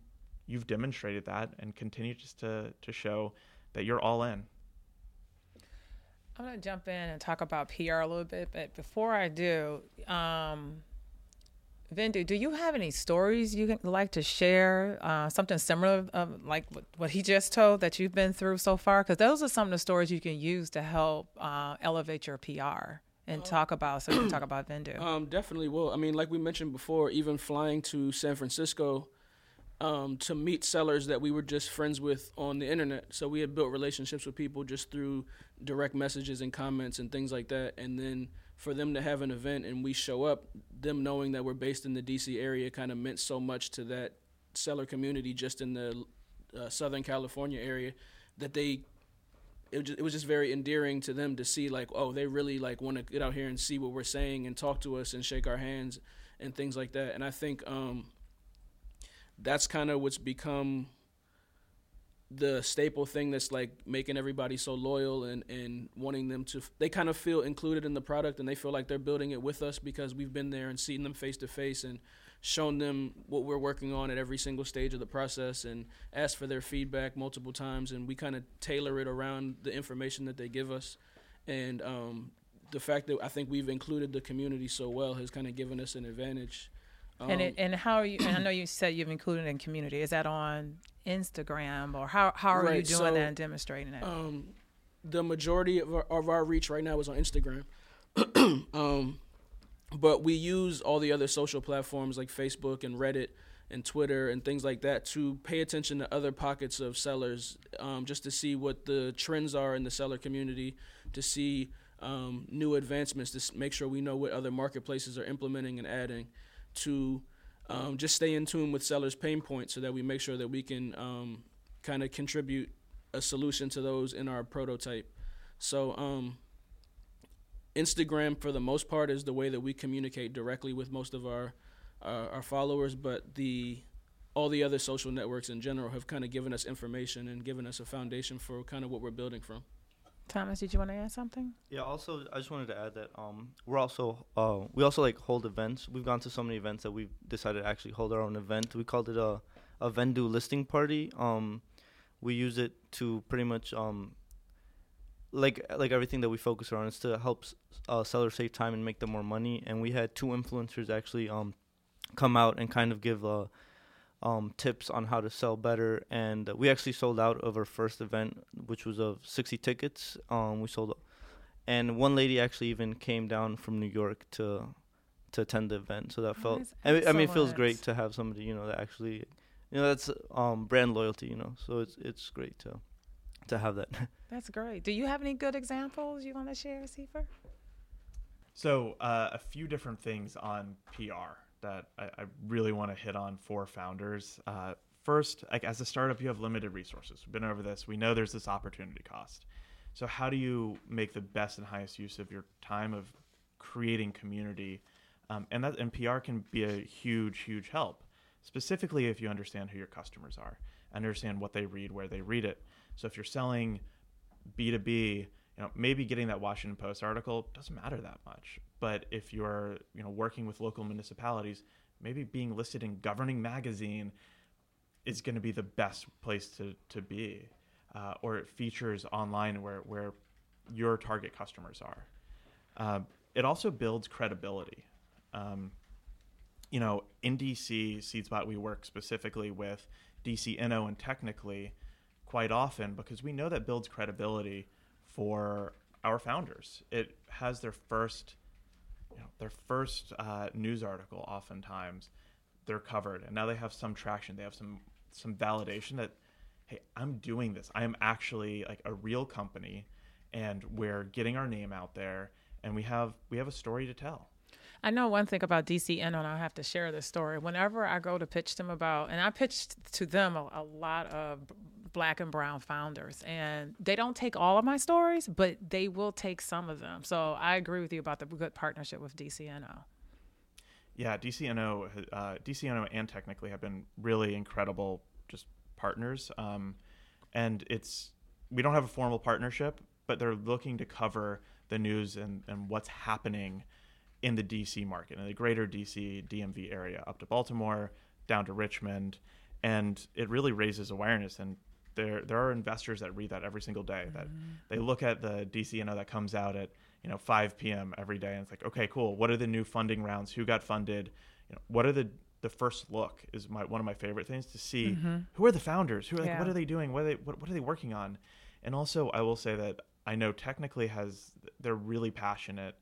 E: you've demonstrated that and continue just to to show that you're all in.
A: I'm to jump in and talk about PR a little bit, but before I do, um, Vendoo, do you have any stories you can like to share? Uh, something similar, of, like what, what he just told that you've been through so far? Because those are some of the stories you can use to help uh, elevate your PR and talk about. So you can talk about Vendoo.
D: Um, definitely will. I mean, like we mentioned before, even flying to San Francisco um, to meet sellers that we were just friends with on the internet. So we had built relationships with people just through direct messages and comments and things like that. And then for them to have an event and we show up, them knowing that we're based in the DC area kind of meant so much to that seller community just in the uh, Southern California area that they it was, just, it was just very endearing to them to see like oh they really like want to get out here and see what we're saying and talk to us and shake our hands and things like that. And i think um, that's kind of what's become the staple thing that's like making everybody so loyal and, and wanting them to they kind of feel included in the product and they feel like they're building it with us because we've been there and seen them face to face and shown them what we're working on at every single stage of the process and asked for their feedback multiple times and we kind of tailor it around the information that they give us and um, the fact that I think we've included the community so well has kind of given us an advantage. Um,
A: and it, and how are you? And I know you said you've included in community. Is that on Instagram or how how are you doing
D: so,
A: that and demonstrating it?
D: um, the majority of our, of our reach right now is on Instagram. um, but we use all the other social platforms like Facebook and Reddit and Twitter and things like that to pay attention to other pockets of sellers, um, just to see what the trends are in the seller community, to see um, new advancements, to make sure we know what other marketplaces are implementing and adding, to um, just stay in tune with sellers' pain points so that we make sure that we can um, kind of contribute a solution to those in our prototype. So, um, Instagram, for the most part, is the way that we communicate directly with most of our uh, our followers. But the all the other social networks in general have kind of given us information and given us a foundation for kind of what we're building from.
A: Thomas, did you want to add something?
F: Yeah. Also, I just wanted to add that um, we're also uh, we also like hold events. We've gone to so many events that we've decided to actually hold our own event. We called it a a Vendoo listing party. Um, we use it to pretty much um, like like everything that we focus on is to help uh, sellers save time and make them more money. And we had two influencers actually um, come out and kind of give uh, um, tips on how to sell better. And we actually sold out of our first event, which was of 60 tickets. Um, we sold, and one lady actually even came down from New York to to attend the event. So that
A: Oh,
F: felt.
A: that's
F: I mean, I mean, it feels great to have somebody you know that actually, you know, that's um, brand loyalty. You know, so it's it's great to to have that.
A: That's great. Do you have any good examples you want to share, Seifer?
E: So uh, a few different things on PR that I, I really want to hit on for founders. Uh, first, like as a startup, you have limited resources. We've been over this. We know there's this opportunity cost. So how do you make the best and highest use of your time of creating community? Um, and that and PR can be a huge, huge help, specifically if you understand who your customers are, understand what they read, where they read it. So if you're selling B2B, you know, maybe getting that Washington Post article doesn't matter that much. But if you're, you know, working with local municipalities, maybe being listed in Governing Magazine is going to be the best place to, to be. Uh, or it features online where, where your target customers are. Uh, it also builds credibility. Um, you know, in DC, SeedSpot, we work specifically with DC Inno and Technical.ly quite often because we know that builds credibility for our founders. It has their first, you know, their first uh, news article. Oftentimes, they're covered, and now they have some traction. They have some some validation that, hey, I'm doing this. I am actually like a real company, and we're getting our name out there, and we have we have a story to tell.
A: I know one thing about DC and I have to share this story. Whenever I go to pitch them about, and I pitched to them a, a lot of black and brown founders, and they don't take all of my stories, but they will take some of them. So I agree with you about the good partnership with DC Inno.
E: Yeah, DC Inno, uh, DC Inno, and Technical.ly have been really incredible just partners. Um, and it's we don't have a formal partnership, but they're looking to cover the news and, and what's happening in the DC market, in the greater DC DMV area, up to Baltimore, down to Richmond, and it really raises awareness. And there there are investors that read that every single day. That mm-hmm. they look at the DC Inno that comes out at you know 5 p.m. every day, and it's like, okay, cool. What are the new funding rounds? Who got funded? You know, what are the the first look is my one of my favorite things to see. Mm-hmm. Who are the founders? Who are, yeah. what are they doing? What are they what, what are they working on? And also, I will say that I know Technical.ly has they're really passionate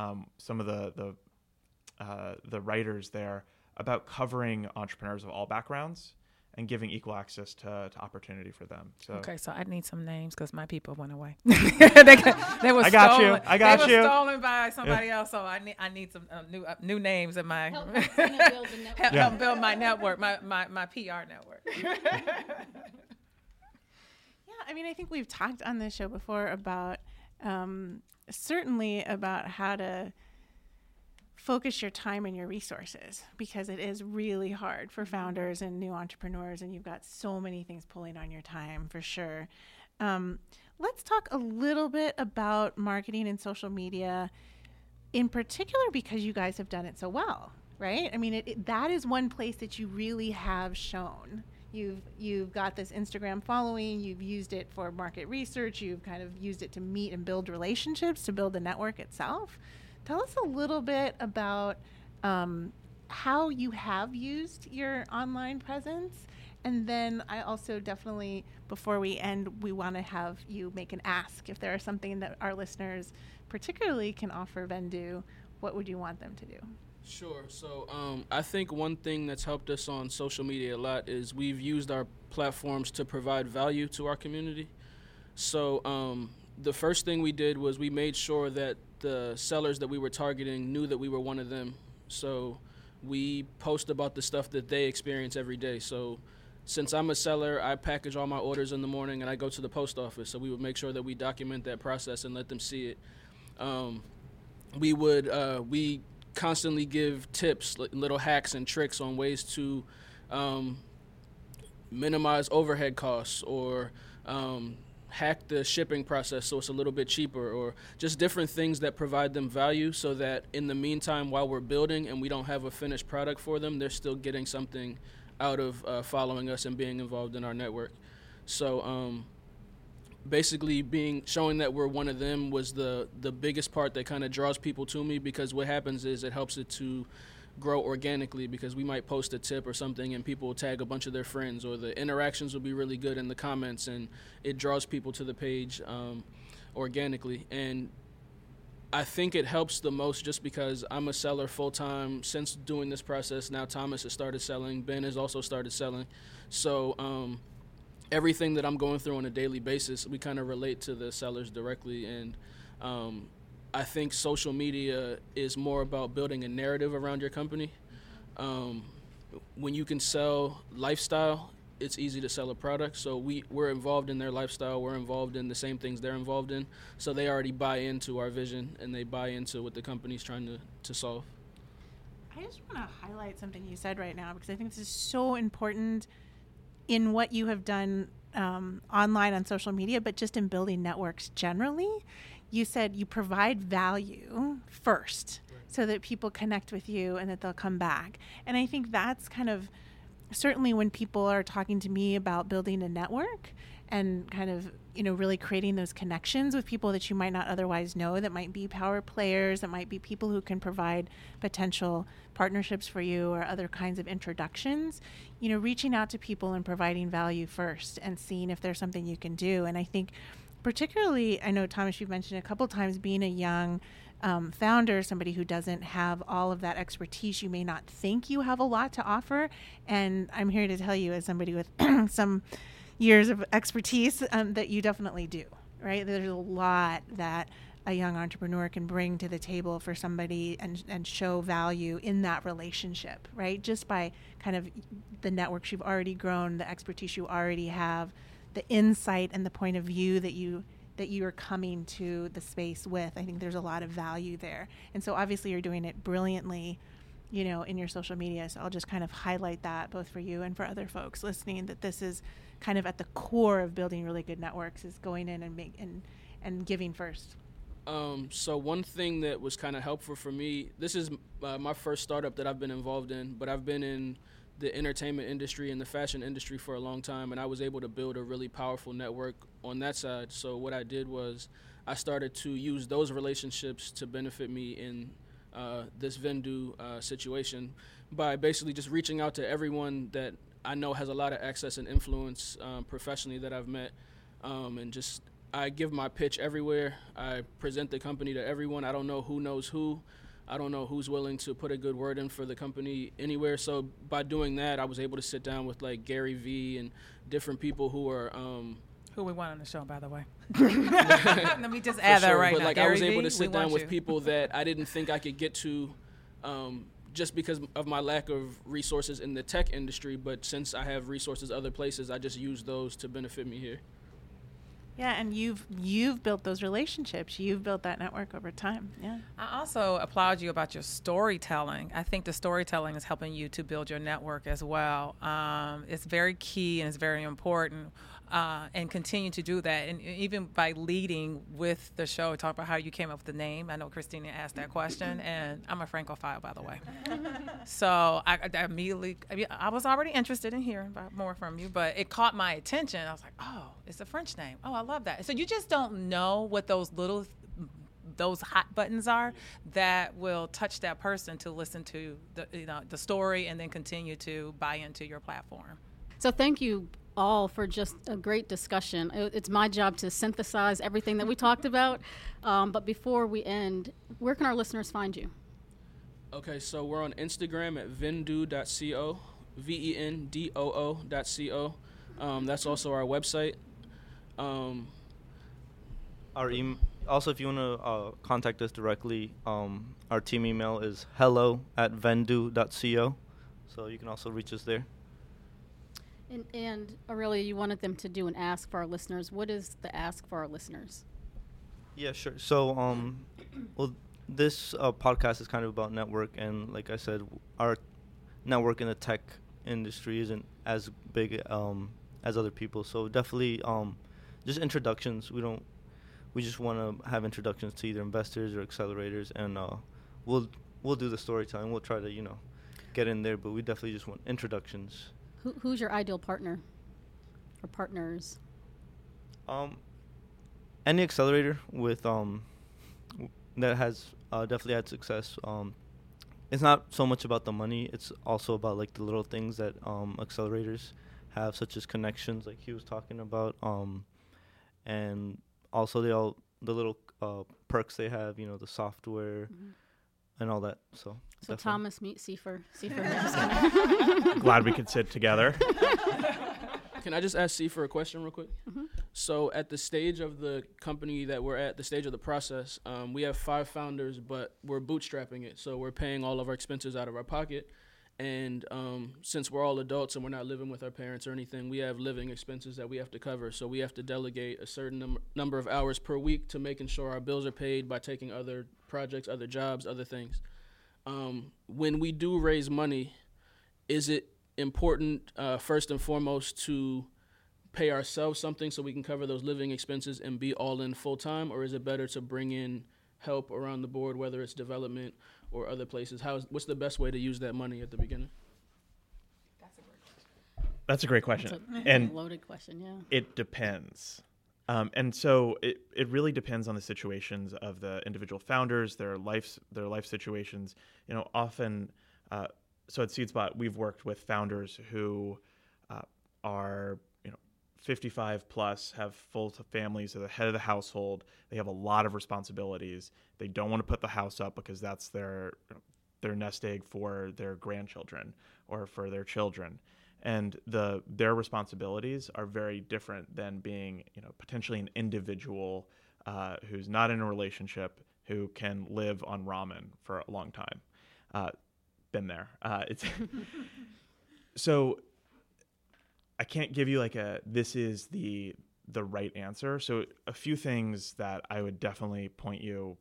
E: um, some of the the uh, the writers there about covering entrepreneurs of all backgrounds and giving equal access to, to opportunity for them. So
A: okay, so I need some names because my people went away. they, got, they were
E: I got stolen. you. I got
A: they
E: you.
A: Were stolen by somebody yeah. else. So I need I need some uh, new uh, new names in my
C: help, build,
A: help, yeah. help build my network, my my my PR network.
B: yeah, I mean, I think we've talked on this show before about um, certainly about how to focus your time and your resources because it is really hard for founders and new entrepreneurs, and you've got so many things pulling on your time for sure. Um, let's talk a little bit about marketing and social media, in particular because you guys have done it so well, right? I mean, it, it, that is one place that you really have shown you've you've got this Instagram following, you've used it for market research, you've kind of used it to meet and build relationships to build the network itself. Tell us a little bit about um, how you have used your online presence. And then I also definitely, before we end, we want to have you make an ask. If there is something that our listeners particularly can offer Vendoo, what would you want them to do?
D: Sure. So um, I think one thing that's helped us on social media a lot is we've used our platforms to provide value to our community. So um, the first thing we did was we made sure that the sellers that we were targeting knew that we were one of them. So we post about the stuff that they experience every day. So since I'm a seller, I package all my orders in the morning and I go to the post office. So we would make sure that we document that process and let them see it. Um, we would uh, we constantly give tips, little hacks and tricks on ways to um, minimize overhead costs or um, hack the shipping process so it's a little bit cheaper or just different things that provide them value so that in the meantime while we're building and we don't have a finished product for them they're still getting something out of uh, following us and being involved in our network. So um, basically being showing that we're one of them was the the biggest part that kind of draws people to me because what happens is it helps it to grow organically because we might post a tip or something and people will tag a bunch of their friends or the interactions will be really good in the comments and it draws people to the page um, organically and I think it helps the most just because I'm a seller full time since doing this process. Now Thomas has started selling. Ben has also started selling. So um, everything that I'm going through on a daily basis, we kind of relate to the sellers directly. And um, I think social media is more about building a narrative around your company. Um, when you can sell lifestyle it's easy to sell a product. So we we're involved in their lifestyle. We're involved in the same things they're involved in. So they already buy into our vision and they buy into what the company's trying to to solve.
B: I just want to highlight something you said right now because I think this is so important in what you have done um, online on social media, but just in building networks generally. You said you provide value first so that people connect with you and that they'll come back. And I think that's kind of certainly when people are talking to me about building a network and kind of you know really creating those connections with people that you might not otherwise know that might be power players that might be people who can provide potential partnerships for you or other kinds of introductions you know reaching out to people and providing value first and seeing if there's something you can do and i think particularly i know thomas you've mentioned a couple times being a young um, founder, somebody who doesn't have all of that expertise, you may not think you have a lot to offer. And I'm here to tell you, as somebody with some years of expertise, um, that you definitely do, right? There's a lot that a young entrepreneur can bring to the table for somebody and, and show value in that relationship, right? Just by kind of the networks you've already grown, the expertise you already have, the insight and the point of view that you that you are coming to the space with. I think there's a lot of value there. And so obviously you're doing it brilliantly, you know, in your social media. So I'll just kind of highlight that both for you and for other folks listening that this is kind of at the core of building really good networks is going in and make and and giving first.
D: Um, so one thing that was kind of helpful for me, this is uh, my first startup that I've been involved in, but I've been in the entertainment industry and the fashion industry for a long time, and I was able to build a really powerful network on that side. So what I did was I started to use those relationships to benefit me in uh, this Vendoo uh, situation by basically just reaching out to everyone that I know has a lot of access and influence um, professionally that I've met, um, and just I give my pitch everywhere. I present the company to everyone. I don't know who knows who. I don't know who's willing to put a good word in for the company anywhere. So by doing that, I was able to sit down with like Gary Vee and different people who are. Um,
A: who we want on the show, by the way. Let me just add
D: sure,
A: that right
D: but
A: now.
D: like
A: Gary
D: I was able
A: Vee,
D: to sit down
A: want
D: with people that I didn't think I could get to. Um, just because of my lack of resources in the tech industry, but since I have resources other places, I just use those to benefit me here.
B: Yeah, and you've you've built those relationships. You've built that network over time. Yeah.
A: I also applaud you about your storytelling. I think the storytelling is helping you to build your network as well. Um, it's very key and it's very important. Uh, and continue to do that. And even by leading with the show, talk about how you came up with the name. I know Christina asked that question, and I'm a Francophile, by the way. so I, I immediately, I, mean, I was already interested in hearing about more from you, but it caught my attention. I was like, oh, it's a French name. Oh, I love that. So you just don't know what those little those hot buttons are that will touch that person to listen to the you know the story and then continue to buy into your platform.
C: So thank you all for just a great discussion. It's my job to synthesize everything that we talked about. Um, but before we end, where can our listeners find you?
D: Okay, so we're on Instagram at vendoo.co, V E N D O O.co. Um, that's also our website. Um,
F: Our email. Also, if you want to uh, contact us directly, um, our team email is hello at vendoo.co. So you can also reach us there.
C: And, and Aurelia, you wanted them to do an ask for our listeners. What is the ask for our listeners?
F: Yeah, sure. So, um, well, this uh, podcast is kind of about network, and like I said, our network in the tech industry isn't as big um, as other people. So definitely, um, just introductions. We don't. We just want to have introductions to either investors or accelerators, and uh, we'll we'll do the storytelling. We'll try to you know get in there, but we definitely just want introductions.
C: Who, who's your ideal partner or partners?
F: Um, any accelerator with um that has uh, definitely had success. Um, it's not so much about the money; it's also about like the little things that um accelerators have, such as connections, like he was talking about. Um, and also they all the little uh, perks they have, you know, the software and all that. So,
C: So
F: definitely.
C: Thomas meet Seifer. Seifer
E: Glad we could sit together.
D: Can I just ask Seifer a question real quick?
C: Mm-hmm.
D: So at the stage of the company that we're at, the stage of the process, um, we have five founders, but we're bootstrapping it. So we're paying all of our expenses out of our pocket. And um, since we're all adults and we're not living with our parents or anything, we have living expenses that we have to cover. So we have to delegate a certain num- number of hours per week to making sure our bills are paid by taking other projects, other jobs, other things. Um, when we do raise money, is it important uh, first and foremost to pay ourselves something so we can cover those living expenses and be all in full time, or is it better to bring in help around the board, whether it's development or other places? How's what's the best way to use that money at the beginning?
E: That's a great question.
C: That's a great
E: question.
C: a
E: and
C: loaded question, yeah.
E: it depends. Um, and so it, it really depends on the situations of the individual founders, their life their life situations. You know, often, uh, so at SeedSpot, we've worked with founders who uh, are you know 55 plus, have full families, are the head of the household. They have a lot of responsibilities. They don't want to put the house up because that's their their nest egg for their grandchildren or for their children and the their responsibilities are very different than being you know potentially an individual uh, who's not in a relationship who can live on ramen for a long time. Uh, been there. Uh, it's so I can't give you like a this is the the right answer. So a few things that I would definitely point you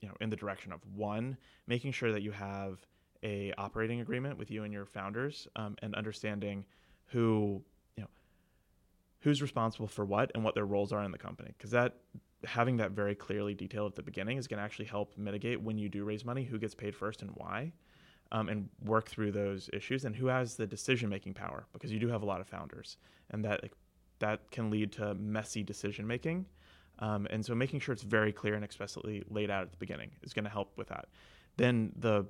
E: you know in the direction of one making sure that you have a operating agreement with you and your founders um, and understanding who you know who's responsible for what and what their roles are in the company. Because that having that very clearly detailed at the beginning is going to actually help mitigate when you do raise money who gets paid first and why um, and work through those issues and who has the decision making power because you do have a lot of founders and that like, that can lead to messy decision making um, and so making sure it's very clear and explicitly laid out at the beginning is going to help with that. Then the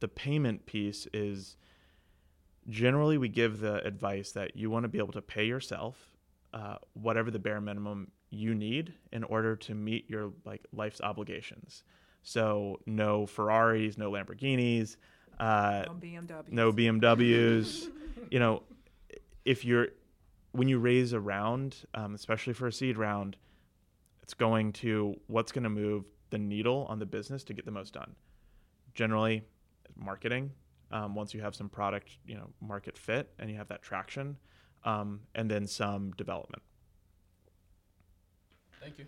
E: the payment piece is generally we give the advice that you want to be able to pay yourself uh, whatever the bare minimum you need in order to meet your like life's obligations so no ferraris no lamborghinis uh,
A: No BMW.
E: no BMWs. you know, if you're when you raise a round, um, especially for a seed round, it's going to what's going to move the needle on the business to get the most done. Generally, marketing. Um, once you have some product, you know, market fit, and you have that traction, um, and then some development.
D: Thank you.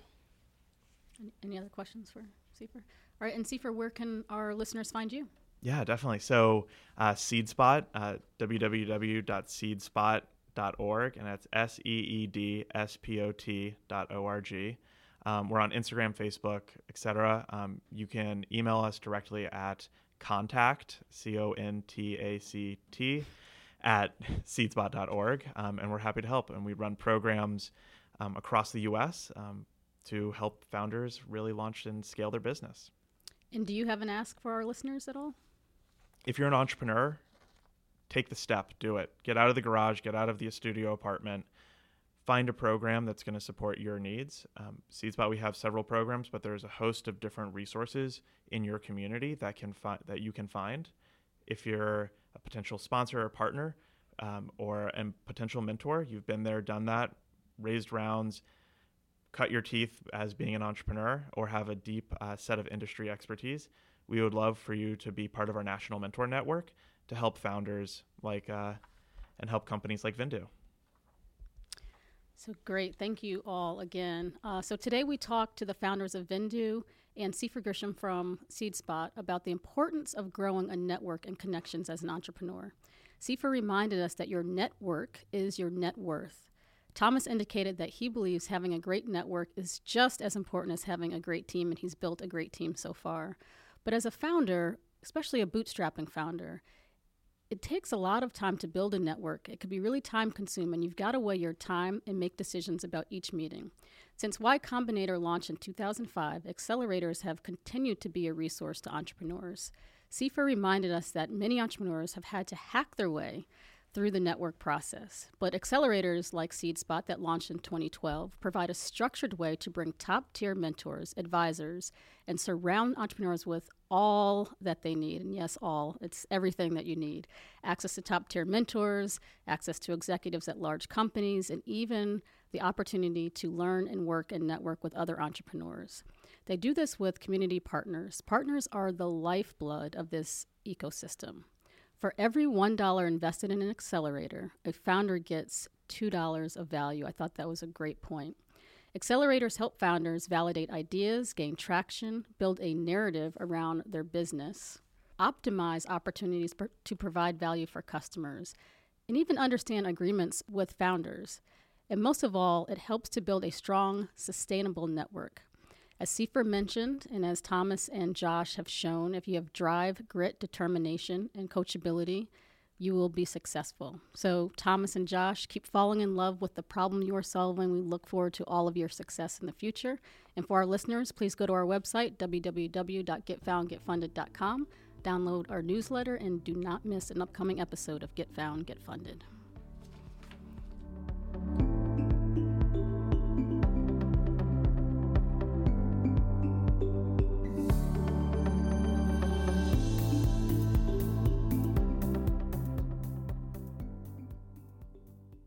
C: Any, any other questions for Sefer? All right, and Sefer, where can our listeners find you?
E: Yeah, definitely. So, uh, SeedSpot, uh, www.seedspot.org, and that's S E E D S P O T dot O R G. Um, we're on Instagram, Facebook, etc. Um, you can email us directly at contact, C O N T A C T, at seedspot.org, um, and we're happy to help. And we run programs um, across the U.S. Um, to help founders really launch and scale their business.
C: And do you have an ask for our listeners at all?
E: if you're an entrepreneur, take the step, do it. Get out of the garage, get out of the studio apartment, find a program that's going to support your needs. Um, SeedSpot, we have several programs, but there's a host of different resources in your community that can fi- that you can find. If you're a potential sponsor or partner, um, or a potential mentor, you've been there, done that, raised rounds, cut your teeth as being an entrepreneur, or have a deep uh, set of industry expertise we would love for you to be part of our national mentor network to help founders like uh, and help companies like Vendoo.
C: So great. Thank you all again. Uh, so today we talked to the founders of Vendoo and Sefer Grisham from SeedSpot about the importance of growing a network and connections as an entrepreneur. Sefer reminded us that your network is your net worth. Thomas indicated that he believes having a great network is just as important as having a great team, and he's built a great team so far. But as a founder, especially a bootstrapping founder, it takes a lot of time to build a network. It could be really time consuming. You've got to weigh your time and make decisions about each meeting. Since Y Combinator launched in 2005, accelerators have continued to be a resource to entrepreneurs. Sefer reminded us that many entrepreneurs have had to hack their way through the network process. But accelerators like SeedSpot that launched in 2012 provide a structured way to bring top tier mentors, advisors, and surround entrepreneurs with all that they need. And yes, all. It's everything that you need access to top tier mentors, access to executives at large companies, and even the opportunity to learn and work and network with other entrepreneurs. They do this with community partners. Partners are the lifeblood of this ecosystem. For every $1 invested in an accelerator, a founder gets $2 of value. I thought that was a great point. Accelerators help founders validate ideas, gain traction, build a narrative around their business, optimize opportunities per- to provide value for customers, and even understand agreements with founders. And most of all, it helps to build a strong, sustainable network. As Seifer mentioned, and as Thomas and Josh have shown, if you have drive, grit, determination, and coachability, you will be successful. So, Thomas and Josh, keep falling in love with the problem you are solving. We look forward to all of your success in the future. And for our listeners, please go to our website, www.getfoundgetfunded.com, download our newsletter, and do not miss an upcoming episode of Get Found, Get Funded.